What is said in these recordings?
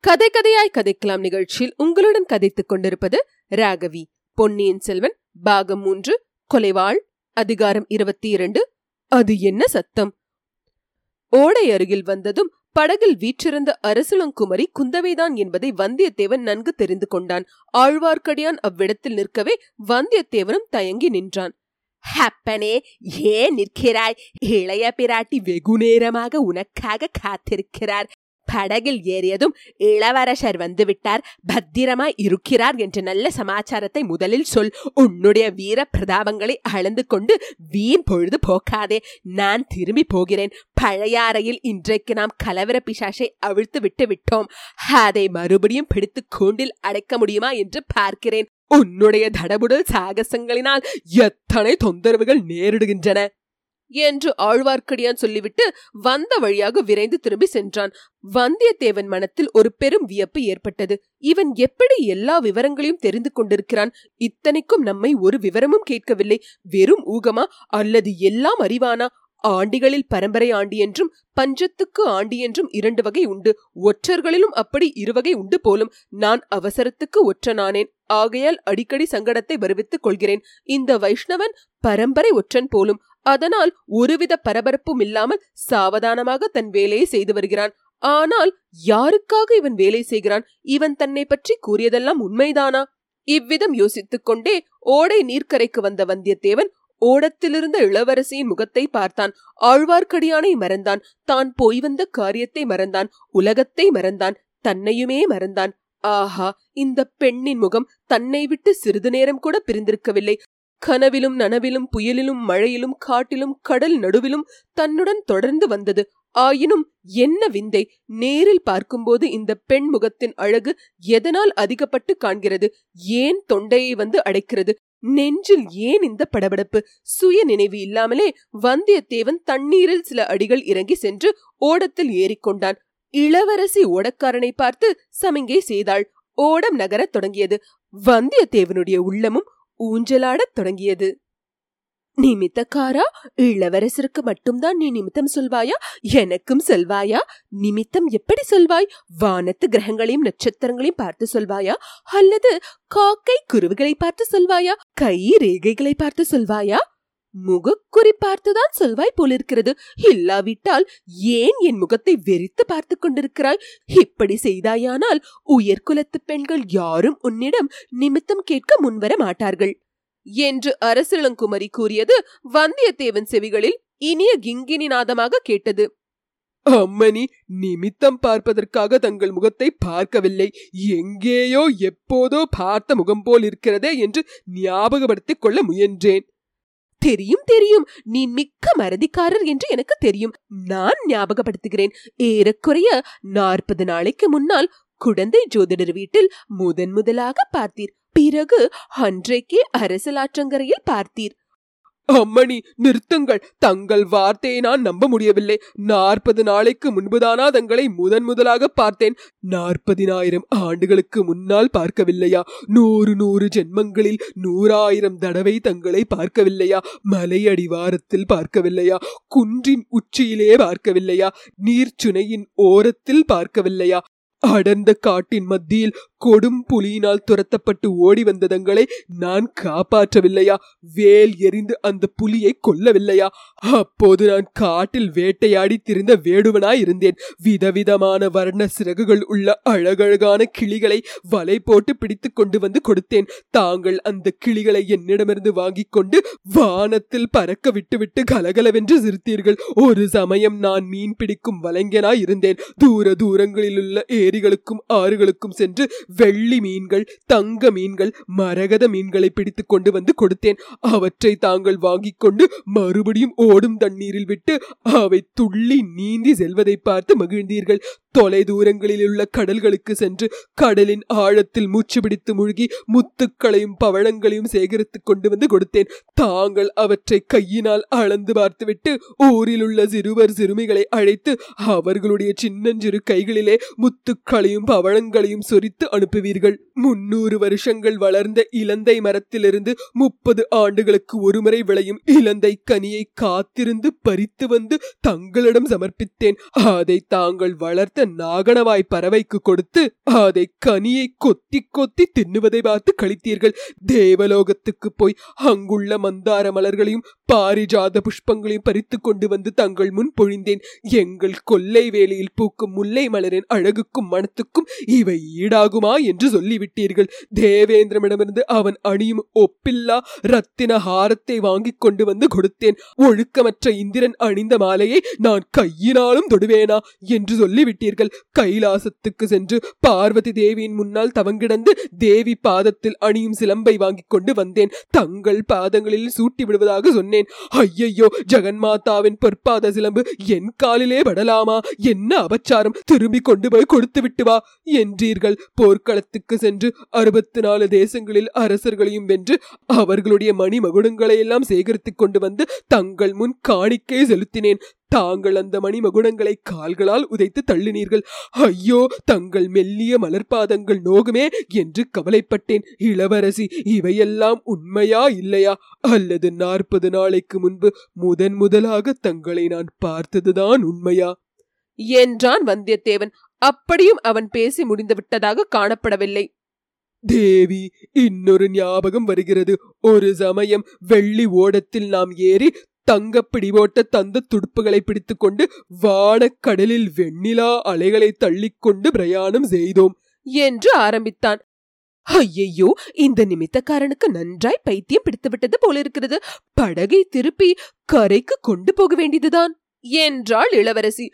கதை கதையாய் கதைக்கலாம் நிகழ்ச்சியில் உங்களுடன் கதைத்துக் கொண்டிருப்பது ராகவி. பொன்னியின் செல்வன் பாகம் மூன்று கொலைவாள் அதிகாரம் இருபத்தி இரண்டு. அது என்ன சத்தம்? ஓடை அருகில் வந்ததும் படகில் வீற்றிருந்த அரசுலங்குமரி குந்தவைதான் என்பதை வந்தியத்தேவன் நன்கு தெரிந்து கொண்டான். ஆழ்வார்க்கடியான் அவ்விடத்தில் நிற்கவே வந்தியத்தேவனும் தயங்கி நின்றான். ஹப்பனே ஏன் நிற்கிறாய்? இளைய பிராட்டி வெகு நேரமாக உனக்காக காத்திருக்கிறார். படகில் ஏறியதும் இளவரசர் வந்துவிட்டார். பத்திரமாய் இருக்கிறார் என்ற நல்ல சமாச்சாரத்தை முதலில் சொல். உன்னுடைய வீர பிரதாபங்களை அளந்து கொண்டு வீண் பொழுது போக்காதே. நான் திரும்பி போகிறேன். பழையாறையில் இன்றைக்கு நாம் கலவர பிசாசை அவிழ்த்து விட்டு விட்டோம். அதை மறுபடியும் பிடித்து கூண்டில் அடைக்க முடியுமா என்று பார்க்கிறேன். உன்னுடைய தடபுடல் சாகசங்களினால் எத்தனை தொந்தரவுகள் நேரிடுகின்றன. என்று ஆழ்வார்க்கடியான் சொல்லிவிட்டு வந்த வழியாக விரைந்து திரும்பி சென்றான். வந்தியத்தேவன் மனத்தில் ஒரு பெரும் வியப்பு ஏற்பட்டது. இவன் எப்படி எல்லா விவரங்களையும் தெரிந்து கொண்டிருக்கிறான்? இத்தனைக்கும் நம்மை ஒரு விவரமும் கேட்கவில்லை. வெறும் ஊகமா? அல்லது எல்லாம் அறிவானா? ஆண்டிகளில் பரம்பரை ஆண்டி என்றும் பஞ்சத்துக்கு ஆண்டி என்றும் இரண்டு வகை உண்டு. ஒற்றர்களிலும் அப்படி இருவகை உண்டு போலும். நான் அவசரத்துக்கு ஒற்றனானேன். ஆகையால் அடிக்கடி சங்கடத்தை வருவித்துக் கொள்கிறேன். இந்த வைஷ்ணவன் பரம்பரை ஒற்றன் போலும். அதனால் ஒருவித பரபரப்பும் இல்லாமல் சாவதானமாக தன் வேலையை செய்து வருகிறான். ஆனால் யாருக்காக இவன் வேலை செய்கிறான்? இவன் தன்னை பற்றி கூறியதெல்லாம் உண்மைதானா? இவ்விதம் யோசித்துக் கொண்டே ஓடை நீர்க்கரைக்கு வந்த வந்தியத்தேவன் ஓடத்திலிருந்த இளவரசியின் முகத்தை பார்த்தான். ஆழ்வார்க்கடியானை மறந்தான். தான் போய் வந்த காரியத்தை மறந்தான். உலகத்தை மறந்தான். தன்னையுமே மறந்தான். ஆஹா இந்த பெண்ணின் முகம் தன்னை விட்டு சிறிது நேரம் கூட பிரிந்திருக்கவில்லை. கனவிலும் நனவிலும் புயலிலும் மழையிலும் காட்டிலும் கடல் நடுவிலும் தன்னுடன் தொடர்ந்து வந்தது. ஆயினும் என்ன விந்தை? நேரில் பார்க்கும்போது இந்த பெண் முகத்தின் அழகு எதனால் அதிகப்பட்டு காண்கிறது? ஏன் தொண்டையை வந்து அடைக்கிறது? நெஞ்சில் ஏன் இந்த படபடப்பு? சுய நினைவு இல்லாமலே வந்தியத்தேவன் தண்ணீரில் சில அடிகள் இறங்கி சென்று ஓடத்தில் ஏறிக்கொண்டான். இளவரசி ஓடக்காரனை பார்த்து சமிங்கை செய்தாள். ஓடம் நகரத் தொடங்கியது. வந்தியத்தேவனுடைய உள்ளமும் ஊஞ்சலாடத் தொடங்கியது. நிமித்தக்காரா? இளவரசருக்கு மட்டும்தான் நீ நிமித்தம் சொல்வாயா? எனக்கும் சொல்வாயா? நிமித்தம் எப்படி சொல்வாய்? வானத்து கிரகங்களையும் நட்சத்திரங்களையும் பார்த்து சொல்வாயா? அல்லது காக்கை குருவுகளை பார்த்து சொல்வாயா? கை ரேகைகளை பார்த்து சொல்வாயா? முகக்குறி பார்த்துதான் சொல்வாய் போலிருக்கிறது. இல்லாவிட்டால் ஏன் என் முகத்தை வெறித்து பார்த்து கொண்டிருக்கிறாய்? இப்படி செய்தாயானால் உயர்குலத்து பெண்கள் யாரும் உன்னிடம் நிமித்தம் கேட்க முன்வர மாட்டார்கள். என்று அரசிளங்குமரி கூறியது வந்தியத்தேவன் செவிகளில் இனிய கிங்கினி நாதமாக கேட்டது. அம்மணி நிமித்தம் பார்ப்பதற்காக தங்கள் முகத்தை பார்க்கவில்லை. எங்கேயோ எப்போதோ பார்த்த முகம் போல் இருக்கிறதே என்று ஞாபகப்படுத்திக் கொள்ள முயன்றேன். தெரியும் தெரியும். நீ மிக்க மறதிக்காரர் என்று எனக்கு தெரியும். நான் ஞாபகப்படுத்துகிறேன். ஏறக்குறைய நாற்பது நாளைக்கு முன்னால் குடந்தை ஜோதிடர் வீட்டில் முதன் முதலாக பார்த்தீர். பிறகு அன்றைக்கே அரசலாற்றங்கரையில் பார்த்தீர். அம்மணி நிறுத்துங்கள். தங்கள் வார்த்தையை நான் நம்ப முடியவில்லை. நாற்பது நாளைக்கு முன்புதானா தங்களை முதன் முதலாக பார்த்தேன். நாற்பதினாயிரம் ஆண்டுகளுக்கு முன்னால் பார்க்கவில்லையா? நூறு நூறு ஜென்மங்களில் நூறாயிரம் தடவை தங்களை பார்க்கவில்லையா? மலை அடிவாரத்தில் பார்க்கவில்லையா? குன்றின் உச்சியிலே பார்க்கவில்லையா? நீர்ச்சுனையின் ஓரத்தில் பார்க்கவில்லையா? அடர்ந்த காட்டின் மத்தியில் கொடும் புலியினால் துரத்தப்பட்டு ஓடி வந்த தங்களை நான் காப்பாற்றவில்லையா? வேல் எறிந்து அந்த புலியை கொல்லவில்லையா? அப்போது நான் காட்டில் வேட்டையாடி திரிந்த வேடுவனாய் இருந்தேன். விதவிதமான வர்ண சிறகுகள் உள்ள அழகழகான கிளிகளை வலை போட்டு பிடித்து கொண்டு வந்து கொடுத்தேன். தாங்கள் அந்த கிளிகளை என்னிடமிருந்து வாங்கிக் கொண்டு வானத்தில் பறக்க விட்டுவிட்டு கலகலவென்று சிரித்தீர்கள். ஒரு சமயம் நான் மீன் பிடிக்கும் வலைஞனாய் இருந்தேன். தூர தூரங்களில் உள்ள ஏரிகளுக்கும் ஆறுகளுக்கும் சென்று வெள்ளி மீன்கள் தங்க மீன்கள் மரகத மீன்களை பிடித்து கொண்டு வந்து கொடுத்தேன். அவற்றை தாங்கள் வாங்கிக் கொண்டு மறுபடியும் ஓடும் தண்ணீரில் விட்டு அவை துள்ளி நீந்தி செல்வதை பார்த்து மகிழ்ந்தீர்கள். தொலை தூரங்களில் உள்ள கடல்களுக்கு சென்று கடலின் ஆழத்தில் மூச்சு பிடித்து மூழ்கி முத்துக்களையும் பவழங்களையும் சேகரித்துக் கொண்டு வந்து கொடுத்தேன். தாங்கள் அவற்றை கையினால் அளந்து பார்த்துவிட்டு ஊரில் உள்ள சிறுவர் சிறுமிகளை அழைத்து அவர்களுடைய சின்னஞ்சிறு கைகளிலே முத்துக்களையும் பவழங்களையும் சொரித்து அனுப்புவீர்கள். முன்னூறு வருஷங்கள் வளர்ந்த இலந்தை மரத்திலிருந்து முப்பது ஆண்டுகளுக்கு ஒருமுறை விளையும் இலந்தை கனியை காத்திருந்து பறித்து வந்து தங்களிடம் சமர்ப்பித்தேன். அதை தாங்கள் வளர்த்த நாகனவாய் பறவைக்கு கொடுத்து அதை கனியை கொத்தி கொத்தி தின்னுவதை பார்த்து கழித்தீர்கள் தேவலோகத்துக்கு போய் அங்குள்ள மந்தார மலர்களையும் பாரிஜாத புஷ்பங்களையும் பறித்து கொண்டு வந்து தங்கள் முன் பொழிந்தேன். எங்கள் கொல்லை வேலையில் பூக்கும் முல்லை மலரின் அழகுக்கும் மனத்துக்கும் இவை ஈடாகுமா? என்று சொல்லிவிட்டீர்கள். தேவேந்திரமிடமிருந்து அவன் அணியும் ஒப்பில்லா ரத்தின ஹாரத்தை வாங்கிக் கொண்டு வந்து கொடுத்தேன். ஒழுக்கமற்ற இந்திரன் அணிந்த மாலையை நான் கையினாலும் தொடுவேனா என்று சொல்லிவிட்டீர்கள். கைலாசத்துக்கு சென்று பார்வதி தேவியின் முன்னால் தவங்கிடந்து தேவி பாதத்தில் அணியும் சிலம்பை வாங்கிக் கொண்டு வந்தேன். தங்கள் பாதங்களில் சூட்டி விடுவதாக சொன்னேன். ஐயையோ ஜெகன்மாதாவின் பொற்பாத சிலம்பு என் காலிலே படலாமா? என்ன அபச்சாரம்? திரும்பி கொண்டு போய் கொடுத்து விட்டு வா என்றீர்கள். போர்க்களத்துக்கு சென்று அறுபத்தி நாலு தேசங்களில் அரசர்களையும் வென்று அவர்களுடைய மணி மகுடங்களை எல்லாம் சேகரித்துக் கொண்டு வந்து தங்கள் முன் காணிக்கை செலுத்தினேன். தாங்கள் அந்த மணிமகுடங்களை கால்களால் உதைத்து தள்ளினீர்கள். ஐயோ தங்கள் மெல்லிய மலர்பாதங்கள் நோகுமே என்று கவலைப்பட்டேன். இளவரசி இவையெல்லாம் உண்மையா இல்லையா? அல்லது நாற்பது நாளைக்கு முன்பு முதன் முதலாக தங்களை நான் பார்த்ததுதான் உண்மையா? என்றான் வந்தியத்தேவன். அப்படியும் அவன் பேசி முடிந்து விட்டதாக காணப்படவில்லை. தேவி இன்னொரு ஞாபகம் வருகிறது. ஒரு சமயம் வெள்ளி ஓடத்தில் நாம் ஏறி தங்கப்பிடி போட்ட தந்த துடுப்புகளை பிடித்துக்கொண்டு வானக்கடலில் வெண்ணிலா அலைகளை தள்ளிக்கொண்டு பிரயாணம் செய்தோம் என்று ஆரம்பித்தான். ஐயையோ இந்த நிமித்தக்காரனுக்கு நன்றாய் பைத்தியம் பிடித்துவிட்டது போலிருக்கிறது. படகை திருப்பி கரைக்கு கொண்டு போக வேண்டியதுதான் என்றாள் இளவரசி.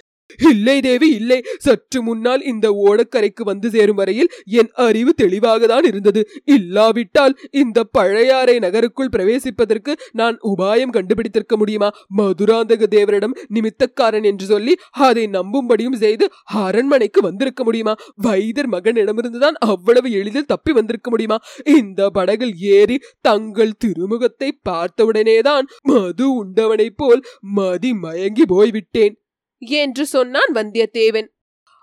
இல்லை தேவி இல்லை. சற்று முன்னால் இந்த ஓடக்கரைக்கு வந்து சேரும் வரையில் என் அறிவு தெளிவாக தான் இருந்தது. இல்லாவிட்டால் இந்த பழையாறை நகருக்குள் பிரவேசிப்பதற்கு நான் உபாயம் கண்டுபிடித்திருக்க முடியுமா? மதுராந்தக தேவரிடம் நிமித்தக்காரன் என்று சொல்லி அதை நம்பும்படியும் செய்து அரண்மனைக்கு வந்திருக்க முடியுமா? வைதர் மகனிடமிருந்துதான் அவ்வளவு எளிதில் தப்பி வந்திருக்க முடியுமா? இந்த படகில் ஏறி தங்கள் திருமுகத்தை பார்த்தவுடனேதான் மது உண்டவனைப் போல் மதி மயங்கி போய்விட்டேன். என்று சொன்னான் வந்தியத்தேவன்.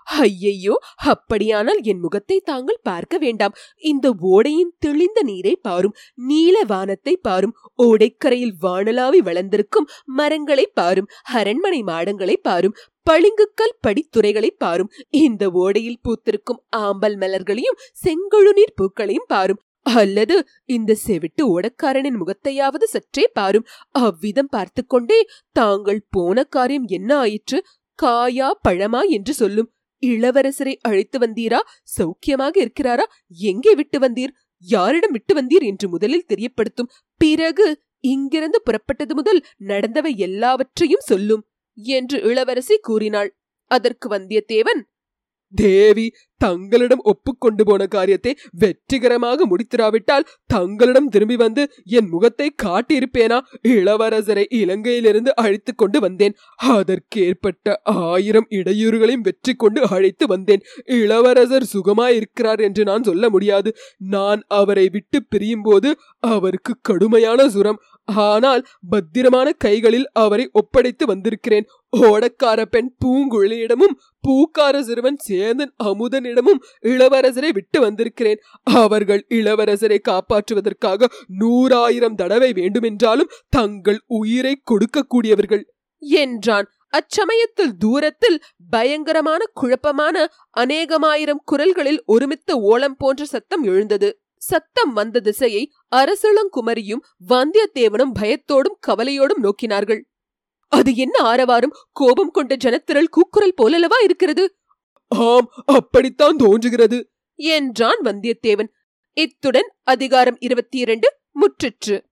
ஐயையோ அப்படியானால் என் முகத்தை தாங்கள் பார்க்க வேண்டாம். இந்த ஓடையின் தெளிந்த நீரை பாரும் நீல வானத்தை பாரும் ஓடைக்கரையில் வானலாவி வளர்ந்திருக்கும் மரங்களை பாரும் அரண்மனை மாடங்களை பாரும் பளிங்குக்கல் படித்துறைகளை பாரும் இந்த ஓடையில் பூத்திருக்கும் ஆம்பல் மலர்களையும் செங்கழுநீர் பூக்களையும் பாரும் அல்லது இந்த செவிட்டு ஓடக்காரனின் முகத்தையாவது சற்றே பாரும். அவ்விதம் பார்த்து கொண்டே தாங்கள் போன காரியம் என்ன ஆயிற்று? காயா பழமா என்று சொல்லும். இளவரசரை அழைத்து வந்தீரா? சௌக்கியமாக இருக்கிறாரா? எங்கே விட்டு வந்தீர்? யாரிடம் விட்டு வந்தீர் என்று முதலில் தெரியப்படுத்தும். பிறகு இங்கிருந்து புறப்பட்டது முதல் நடந்தவை எல்லாவற்றையும் சொல்லும் என்று இளவரசி கூறினாள். அதற்கு வந்தியத்தேவன் தேவி தங்களிடம் ஒப்புக்கொண்டு போன காரியத்தை வெற்றிகரமாக முடித்திராவிட்டால் தங்களிடம் திரும்பி வந்து என் முகத்தை காட்டியிருப்பேனா? இளவரசரை இலங்கையிலிருந்து அழைத்து கொண்டு வந்தேன். அதற்கேற்பட்ட ஆயிரம் இடையூறுகளையும் வெற்றி கொண்டு அழைத்து வந்தேன். இளவரசர் சுகமாயிருக்கிறார் என்று நான் சொல்ல முடியாது. நான் அவரை விட்டு பிரியும் போது அவருக்கு கடுமையான சுரம். ஆனால் பத்திரமான கைகளில் அவரை ஒப்படைத்து வந்திருக்கிறேன். ஓடக்கார பெண் பூங்குழலியிடமும் பூக்கார சிறுவன் சேந்தன் அமுதனிடமும் இளவரசரை விட்டு வந்திருக்கிறேன். அவர்கள் இளவரசரை காப்பாற்றுவதற்காக நூறாயிரம் தடவை வேண்டுமென்றாலும் தங்கள் உயிரை கொடுக்கக்கூடியவர்கள். என்றான். அச்சமயத்தில் தூரத்தில் பயங்கரமான குழப்பமான அநேகமாயிரம் குரல்களில் ஒருமித்த ஓலம் போன்ற சத்தம் எழுந்தது. சத்தம் வந்த திசையை அரசளங்குமரியும் வந்தியத்தேவனும் பயத்தோடும் கவலையோடும் நோக்கினார்கள். அது என்ன ஆரவாரம்? கோபம் கொண்ட ஜனத்திரள் கூக்குரல் போலல்லவா இருக்கிறது? ஆம் அப்படித்தான் தோன்றுகிறது. என்றான் வந்தியத்தேவன். இத்துடன் அதிகாரம் இருபத்தி இரண்டு முற்றிற்று.